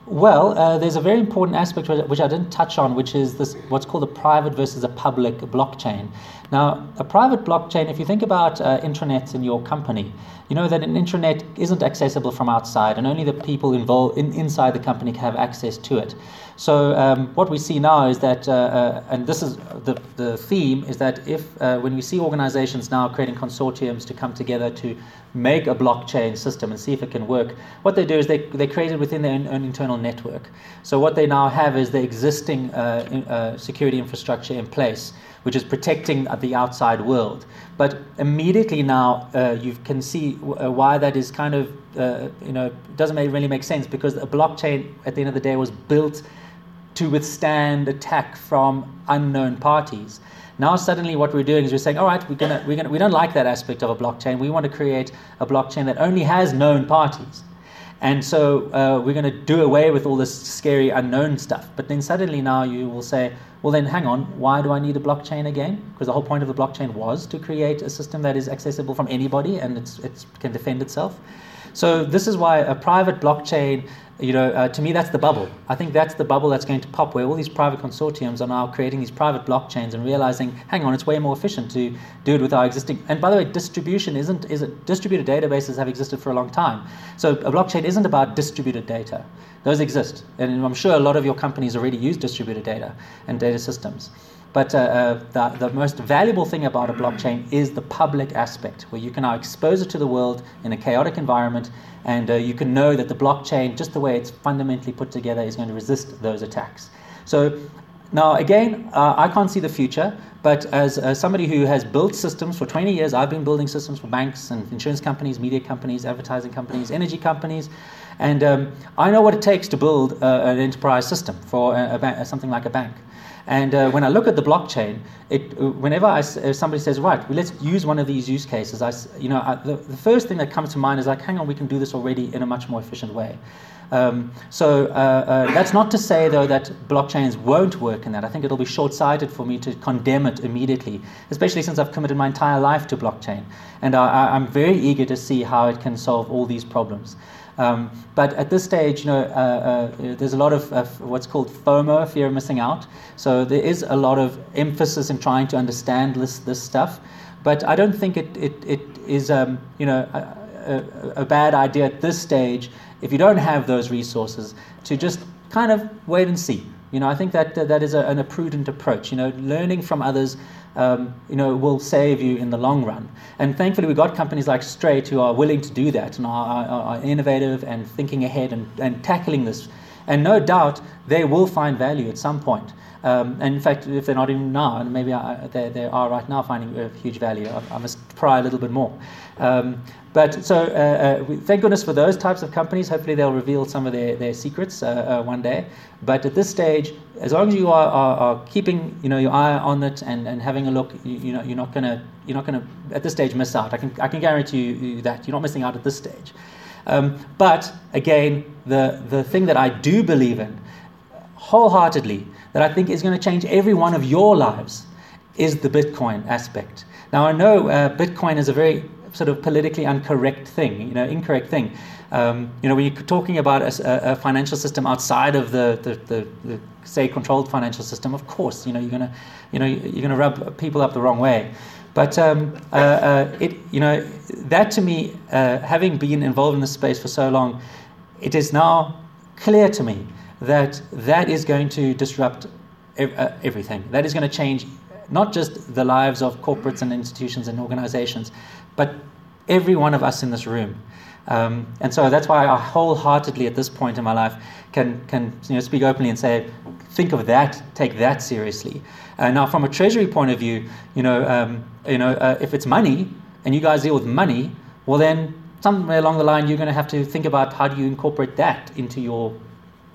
Well, uh, there's a very important aspect which I didn't touch on, which is this what's called a private versus a public blockchain. Now, a private blockchain, if you think about uh, intranets in your company, you know that an intranet isn't accessible from outside, and only the people involved in, inside the company have access to it. So um, what we see now is that, uh, uh, and this is the, the theme, is that if uh, when we see organizations now creating consortiums to come together to make a blockchain system and see if it can work, what they do is they, they create it within their own, own internal network. So what they now have is the existing uh, in, uh, security infrastructure in place which is protecting the outside world. But immediately now, uh, you can see w- uh, why that is kind of, uh, you know, doesn't really make sense because a blockchain, at the end of the day, was built to withstand attack from unknown parties. Now suddenly what we're doing is we're saying, all right, we're gonna, we're gonna, we don't like that aspect of a blockchain. We want to create a blockchain that only has known parties. And so uh, we're going to do away with all this scary unknown stuff. But then suddenly now you will say, well, then hang on, why do I need a blockchain again? Because the whole point of the blockchain was to create a system that is accessible from anybody and it can defend itself. So this is why a private blockchain you know, uh, to me, that's the bubble. I think that's the bubble that's going to pop where all these private consortiums are now creating these private blockchains and realizing, hang on, it's way more efficient to do it with our existing. And by the way, distribution isn't, is it, distributed databases have existed for a long time. So a blockchain isn't about distributed data. Those exist. And I'm sure a lot of your companies already use distributed data and data systems. But uh, uh, the, the most valuable thing about a blockchain is the public aspect, where you can now expose it to the world in a chaotic environment, and uh, you can know that the blockchain, just the way it's fundamentally put together, is going to resist those attacks. So now, again, uh, I can't see the future, but as, as, somebody who has built systems for 20 years, I've been building systems for banks and insurance companies, media companies, advertising companies, energy companies, and um, I know what it takes to build uh, an enterprise system for a, a ba- something like a bank. And uh, when I look at the blockchain, it, whenever I, somebody says, right, well, let's use one of these use cases, I, you know, I, the, the, first thing that comes to mind is like, hang on, we can do this already in a much more efficient way. Um, so uh, uh, that's not to say, though, that blockchains won't work in that. I think it'll be short-sighted for me to condemn it immediately, especially since I've committed my entire life to blockchain. And I, I'm very eager to see how it can solve all these problems. Um, but at this stage, you know, uh, uh, there's a lot of uh, what's called FOMO, fear of missing out. So there is a lot of emphasis in trying to understand this this stuff. But I don't think it it, it is um, you know a, a, a bad idea at this stage if you don't have those resources to just kind of wait and see. You know, I think that that is a, an, a prudent approach. You know, learning from others, um, you know, will save you in the long run. And thankfully, we've got companies like Strate who are willing to do that and are, are, are innovative and thinking ahead and, and tackling this. And no doubt, they will find value at some point. Um, and in fact, if they're not even now, and maybe I, they, they are right now finding a huge value, I, I must pry a little bit more. Um, but so, uh, uh, thank goodness for those types of companies. Hopefully, they'll reveal some of their, their secrets uh, uh, one day. But at this stage, as long as you are, are, are, keeping you know your eye on it and, and having a look, you, you know you're not gonna you're not gonna at this stage miss out. I can I can guarantee you that you're not missing out at this stage. Um, but again, the the thing that I do believe in wholeheartedly that I think is going to change every one of your lives is the Bitcoin aspect. Now I know uh, Bitcoin is a very sort of politically incorrect thing, you know, incorrect thing. Um, you know, when you're talking about a, a financial system outside of the, the, the, the, say controlled financial system, of course, you know, you're gonna, you know, you're gonna rub people up the wrong way. But um, uh, uh, it, you know, that to me, uh, having been involved in this space for so long, it is now clear to me that that is going to disrupt ev- uh, everything. That is going to change not just the lives of corporates and institutions and organizations, but every one of us in this room. Um, and so that's why I wholeheartedly at this point in my life can, can you know, speak openly and say, think of that, take that seriously. Uh, now, from a treasury point of view, you know, um, you know, uh, if it's money and you guys deal with money, well then somewhere along the line you're going to have to think about how do you incorporate that into your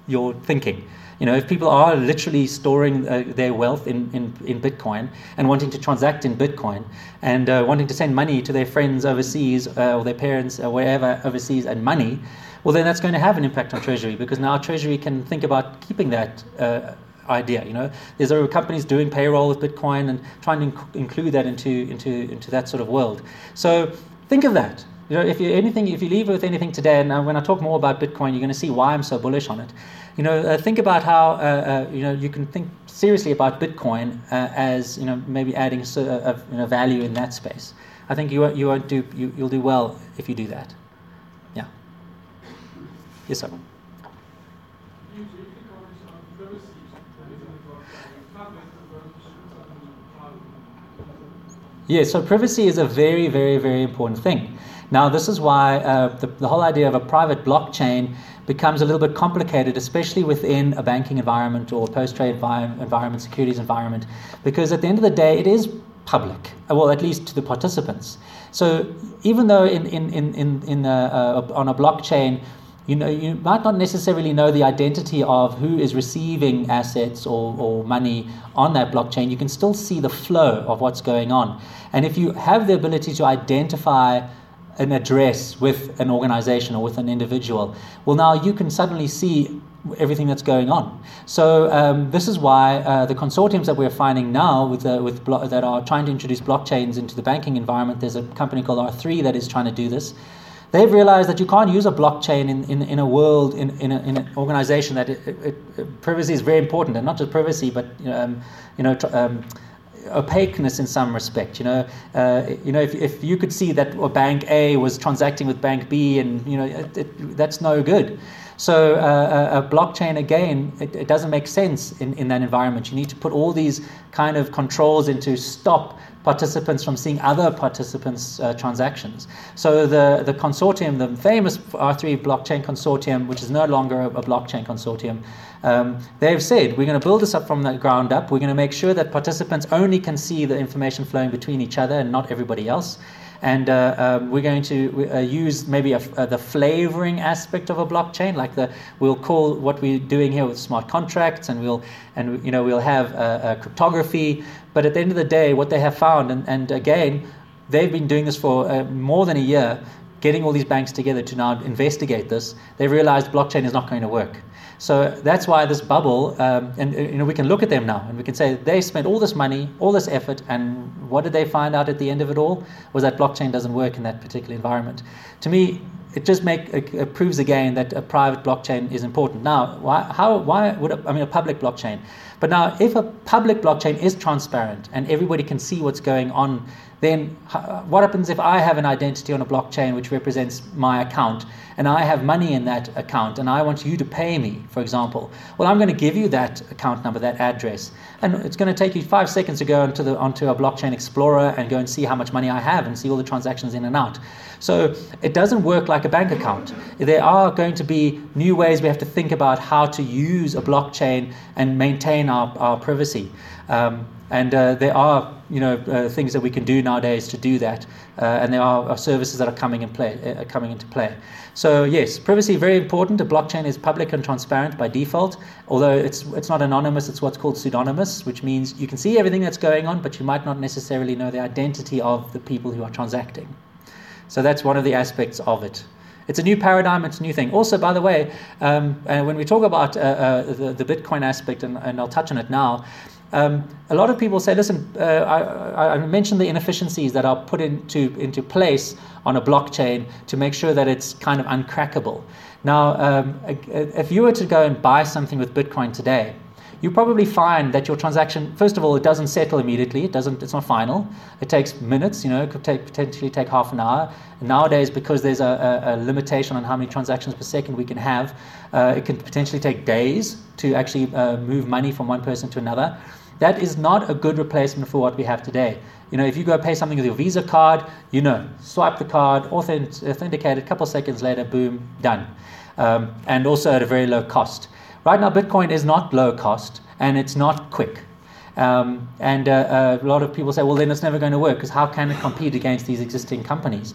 your thinking. You know, if people are literally storing uh, their wealth in, in, in Bitcoin and wanting to transact in Bitcoin and uh, wanting to send money to their friends overseas uh, or their parents or wherever overseas and money, well, then that's going to have an impact on Treasury because now Treasury can think about keeping that uh, idea. You know, there's other companies doing payroll with Bitcoin and trying to inc- include that into, into, into that sort of world. So think of that. You know, if you anything, if you leave with anything today, and when I talk more about Bitcoin, you're going to see why I'm so bullish on it. You know, uh, think about how uh, uh, you know you can think seriously about Bitcoin uh, as you know maybe adding a, a, you know, value in that space. I think you won't, you won't do you, you'll do well if you do that. Yeah. Yes, sir. Yeah, so privacy is a very, very, very important thing. Now, this is why uh, the, the whole idea of a private blockchain becomes a little bit complicated, especially within a banking environment or post-trade envi- environment, securities environment, because at the end of the day, it is public, uh, well, at least to the participants. So even though in, in, in, in, in a, on a blockchain, you know, you might not necessarily know the identity of who is receiving assets or, or money on that blockchain. You can still see the flow of what's going on. And if you have the ability to identify an address with an organization or with an individual, well, now you can suddenly see everything that's going on. So um, this is why uh, the consortiums that we're finding now with uh, with blo- that are trying to introduce blockchains into the banking environment. There's a company called R3 that is trying to do this. They've realized that you can't use a blockchain in, in, in a world, in, in, a, in an organization that it, it, it, privacy is very important, and not just privacy, but um, you know, um, opaqueness in some respect. You know, uh, you know, if, if you could see that bank A was transacting with bank B, and you know, it, it, that's no good. So uh, a, a, blockchain again, it, it, doesn't make sense in, in that environment. You need to put all these kind of controls into stop participants from seeing other participants' uh, transactions. So the, the consortium, the famous R3 blockchain consortium, which is no longer a, a blockchain consortium, um, they've said we're going to build this up from the ground up. We're going to make sure that participants only can see the information flowing between each other and not everybody else. And uh, um, we're going to uh, use maybe a, uh, the flavoring aspect of a blockchain, like the we'll call what we're doing here with smart contracts, and we'll and you know we'll have cryptography. But at the end of the day, what they have found, and, and again, they've been doing this for uh, more than a year, getting all these banks together to now investigate this. They realized blockchain is not going to work. So that's why this bubble, um, and uh, you know, we can look at them now and we can say they spent all this money, all this effort, and what did they find out at the end of it all? Was that blockchain doesn't work in that particular environment. To me, it just make it, proves again that a private blockchain is important. Now, why, how, why would a, I mean a public blockchain? But now, if a public blockchain is transparent and everybody can see what's going on then what happens if I have an identity on a blockchain which represents my account and I have money in that account and I want you to pay me, for example? Well, I'm going to give you that account number, that address, and it's going to take you five seconds to go onto, the, onto a blockchain explorer and go and see how much money I have and see all the transactions in and out. So it doesn't work like a bank account. There are going to be new ways we have to think about how to use a blockchain and maintain our, our privacy. Um, and uh, there are, you know, uh, things that we can do nowadays to do that, uh, and there are, are, services that are coming in play, uh, coming into play. So yes, privacy very important. A blockchain is public and transparent by default, although it's it's not anonymous. It's what's called pseudonymous, which means you can see everything that's going on, but you might not necessarily know the identity of the people who are transacting. So that's one of the aspects of it. It's a new paradigm, it's a new thing. Also, by the way, um, when we talk about uh, uh, the, the, Bitcoin aspect, and, and, I'll touch on it now, um, a lot of people say, listen, uh, I, I, mentioned the inefficiencies that are put into, into place on a blockchain to make sure that it's kind of uncrackable. Now, um, if you were to go and buy something with Bitcoin today, you probably find that your transaction, first of all, it doesn't settle immediately. It doesn't. It's not final. It takes minutes. You know, it could take potentially take half an hour. And nowadays, because there's a, a, a, limitation on how many transactions per second we can have, uh, it can potentially take days to actually uh, move money from one person to another. That is not a good replacement for what we have today. You know, if you go pay something with your Visa card, you know, swipe the card, authentic, authenticate it, a couple seconds later, boom, done. Um, and also at a very low cost. Right now, Bitcoin is not low cost and it's not quick. Um, and uh, uh, a lot of people say, well, then it's never going to work because how can it compete against these existing companies?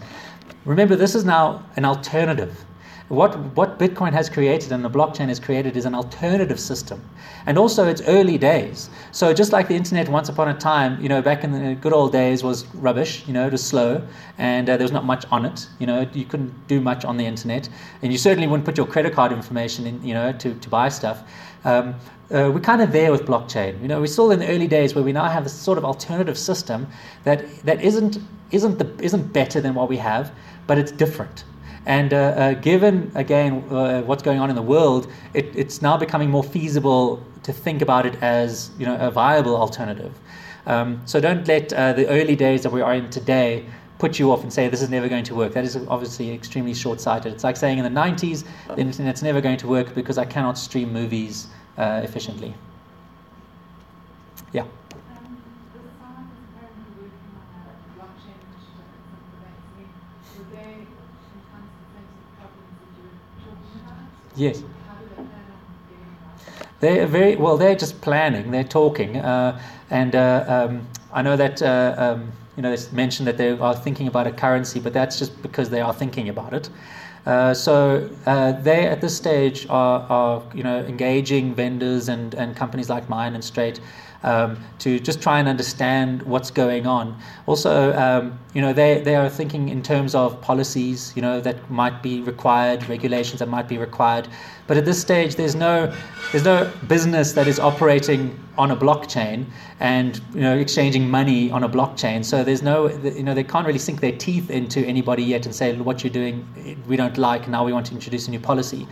Remember, this is now an alternative. What, what Bitcoin has created and the blockchain has created is an alternative system. And also, it's early days. So, just like the internet once upon a time, you know, back in the good old days was rubbish, you know, it was slow and uh, there was not much on it. You know, you couldn't do much on the internet. And you certainly wouldn't put your credit card information in, you know, to, to buy stuff. Um, uh, we're kind of there with blockchain. You know, we're still in the early days where we now have this sort of alternative system that, that isn't, isn't, the, isn't better than what we have, but it's different. And uh, uh, given, again, uh, what's going on in the world, it, it's now becoming more feasible to think about it as you know, a viable alternative. Um, so don't let uh, the early days that we are in today put you off and say this is never going to work. That is obviously extremely short sighted. It's like saying in the 90s, the internet's never going to work because I cannot stream movies uh, efficiently. Yeah. Yes. They're very well. They're just planning. They're talking, uh, and uh, um, I know that uh, um, you know it's mentioned that they are thinking about a currency, but that's just because they are thinking about it. Uh, so uh, they at this stage are, are, you know engaging vendors and, and companies like mine and Strate um, to just try and understand what's going on. Also, um, you know, they, they are thinking in terms of policies, you know, that might be required, regulations that might be required. But at this stage, there's no, there's no business that is operating on a blockchain and you know exchanging money on a blockchain. So there's no, you know, they can't really sink their teeth into anybody yet and say what you're doing we don't like. Now we want to introduce a new policy.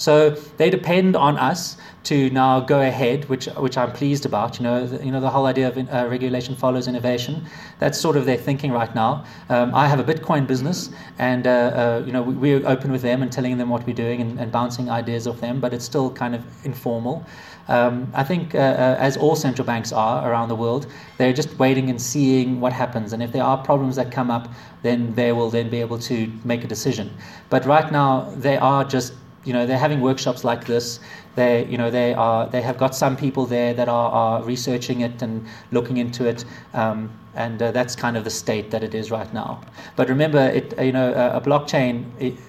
So they depend on us to now go ahead, which which I'm pleased about. You know, the, you know the whole idea of uh, regulation follows innovation. That's sort of their thinking right now. Um, I have a Bitcoin business, and uh, uh, you know we, are open with them and telling them what we're doing and, and, bouncing ideas off them, but it's still kind of informal. Um, I think, uh, uh, as all central banks are around the world, they're just waiting and seeing what happens. And if there are problems that come up, then they will then be able to make a decision. But right now, they are just you know they're having workshops like this. They you know they are they have got some people there that are, are researching it and looking into it. Um, and uh, that's kind of the state that it is right now. But remember it you know a, a blockchain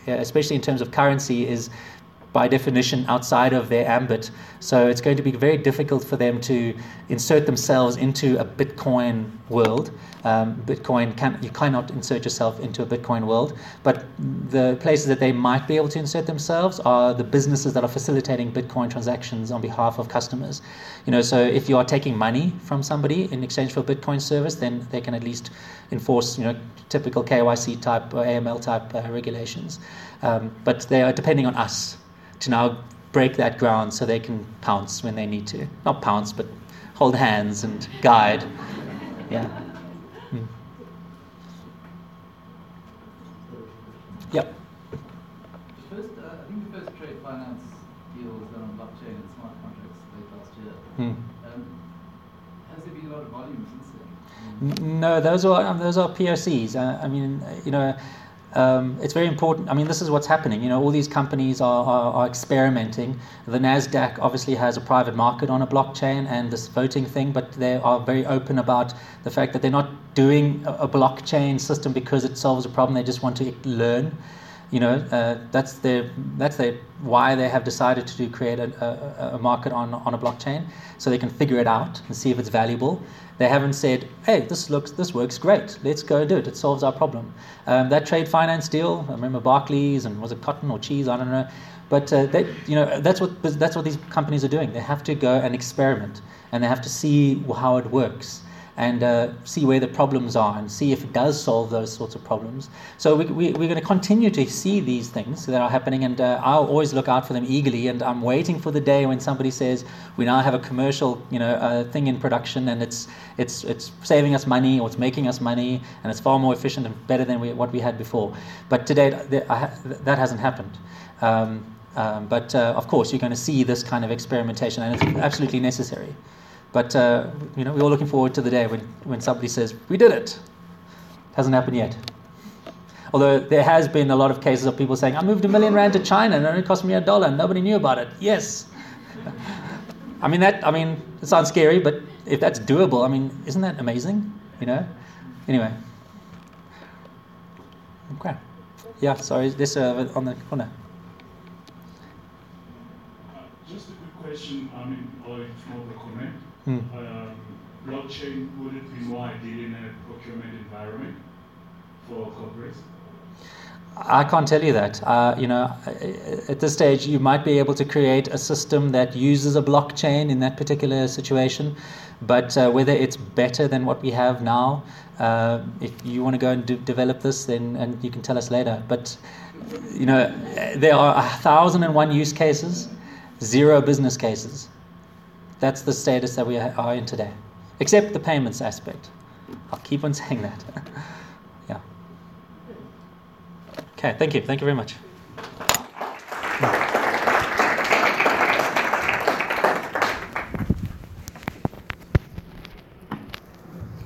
especially in terms of currency is by definition outside of their ambit. So it's going to be very difficult for them to insert themselves into a Bitcoin world. Um, Bitcoin can you cannot insert yourself into a Bitcoin world, but the places that they might be able to insert themselves are the businesses that are facilitating Bitcoin transactions on behalf of customers. You know, so if you are taking money from somebody in exchange for Bitcoin service, then they can at least enforce you know typical KYC type or AML type uh, regulations. Um, but they are depending on us to now break that ground so they can pounce when they need to. Not pounce, but hold hands and guide. Yeah. Mm. Yep. First, uh, I think the first trade finance deal was done on blockchain and smart contracts late last year. Mm. Has there been a lot of volume since then? No, those are um, those are POCs. Uh, I mean, you know, um, it's very important. I mean, this is what's happening. You know, all these companies are, are, are experimenting. The Nasdaq obviously has a private market on a blockchain and this voting thing, but they are very open about the fact that they're not doing a, a blockchain system because it solves a problem. They just want to learn. You know, uh, that's their that's their why they have decided to do create a, a, a market on on a blockchain so they can figure it out and see if it's valuable. They haven't said, "Hey, this looks this works great. Let's go and do it. It solves our problem." Um, that trade finance deal, I remember Barclays and was it cotton or cheese? I don't know. But uh, they, you know, that's what that's what these companies are doing. They have to go and experiment, and they have to see how it works and uh, see where the problems are and see if it does solve those sorts of problems. So we, we, we're going to continue to see these things that are happening, and uh, I'll always look out for them eagerly. And I'm waiting for the day when somebody says we now have a commercial, you know, uh, thing in production, and it's it's it's saving us money or it's making us money, and it's far more efficient and better than we, what we had before. But today that hasn't happened. Um, um, but uh, of course, you're going to see this kind of experimentation, and it's absolutely necessary. But uh, you know, we're all looking forward to the day when, when somebody says, "We did it." It hasn't happened yet. Although there has been a lot of cases of people saying, "I moved a million rand to China and it only cost me a dollar, and nobody knew about it." Yes. (laughs) I mean that. I mean, it sounds scary, but if that's doable, I mean, isn't that amazing? You know. Anyway. Okay. Yeah. Sorry. This uh, on the corner. Uh, Just a quick question, I mean, it's more of a comment. Hmm. Um, blockchain, would it be more ideal in a procurement environment for corporates? I can't tell you that. Uh, you know, at this stage, you might be able to create a system that uses a blockchain in that particular situation, but uh, whether it's better than what we have now, uh, if you want to go and de- develop this, then and you can tell us later. But you know, there are a thousand and one use cases, zero business cases. That's the status that we are in today, except the payments aspect. I'll keep on saying that. (laughs) yeah. Okay, thank you. Thank you very much.